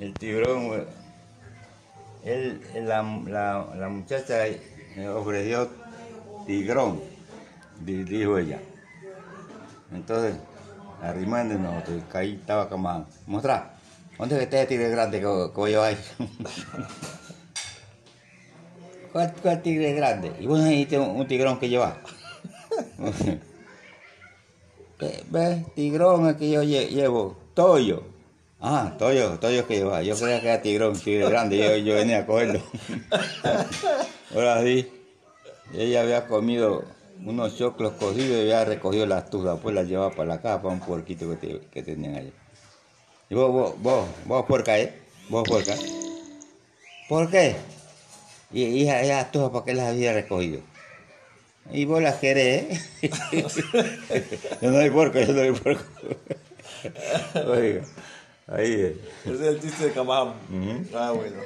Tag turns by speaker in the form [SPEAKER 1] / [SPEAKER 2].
[SPEAKER 1] El tiburón, él, la, la, muchacha ofreció tigrón, dijo ella. Entonces, arrimándonos, ahí estaba como, mostra, ¿dónde es este tigre grande que, que a llevar? ¿Cuál, ¿Cuál, tigre grande? Y vos necesitas un, un tigrón que lleva. ¿Ves? Tigrón es que yo llevo. Toyo. Ah, Toyo, Toyo que lleva. Yo creía que era tigrón, tigre grande. Yo, yo venía a cogerlo. Ahora sí. Ella había comido unos choclos cocidos y había recogido las tuzas. Pues las llevaba para la casa, para un puerquito que, te, que tenían allá. Y vos, vos, vos, vos puerca, ¿eh? Vos puerca. ¿Por qué? Y, y esas tuzas, ¿para qué las había recogido? Y vos las querés, ¿eh? yo no hay puerco, yo no hay puerco. Oiga, ahí es.
[SPEAKER 2] Ese es el chiste de Camam. Uh -huh. Ah, bueno.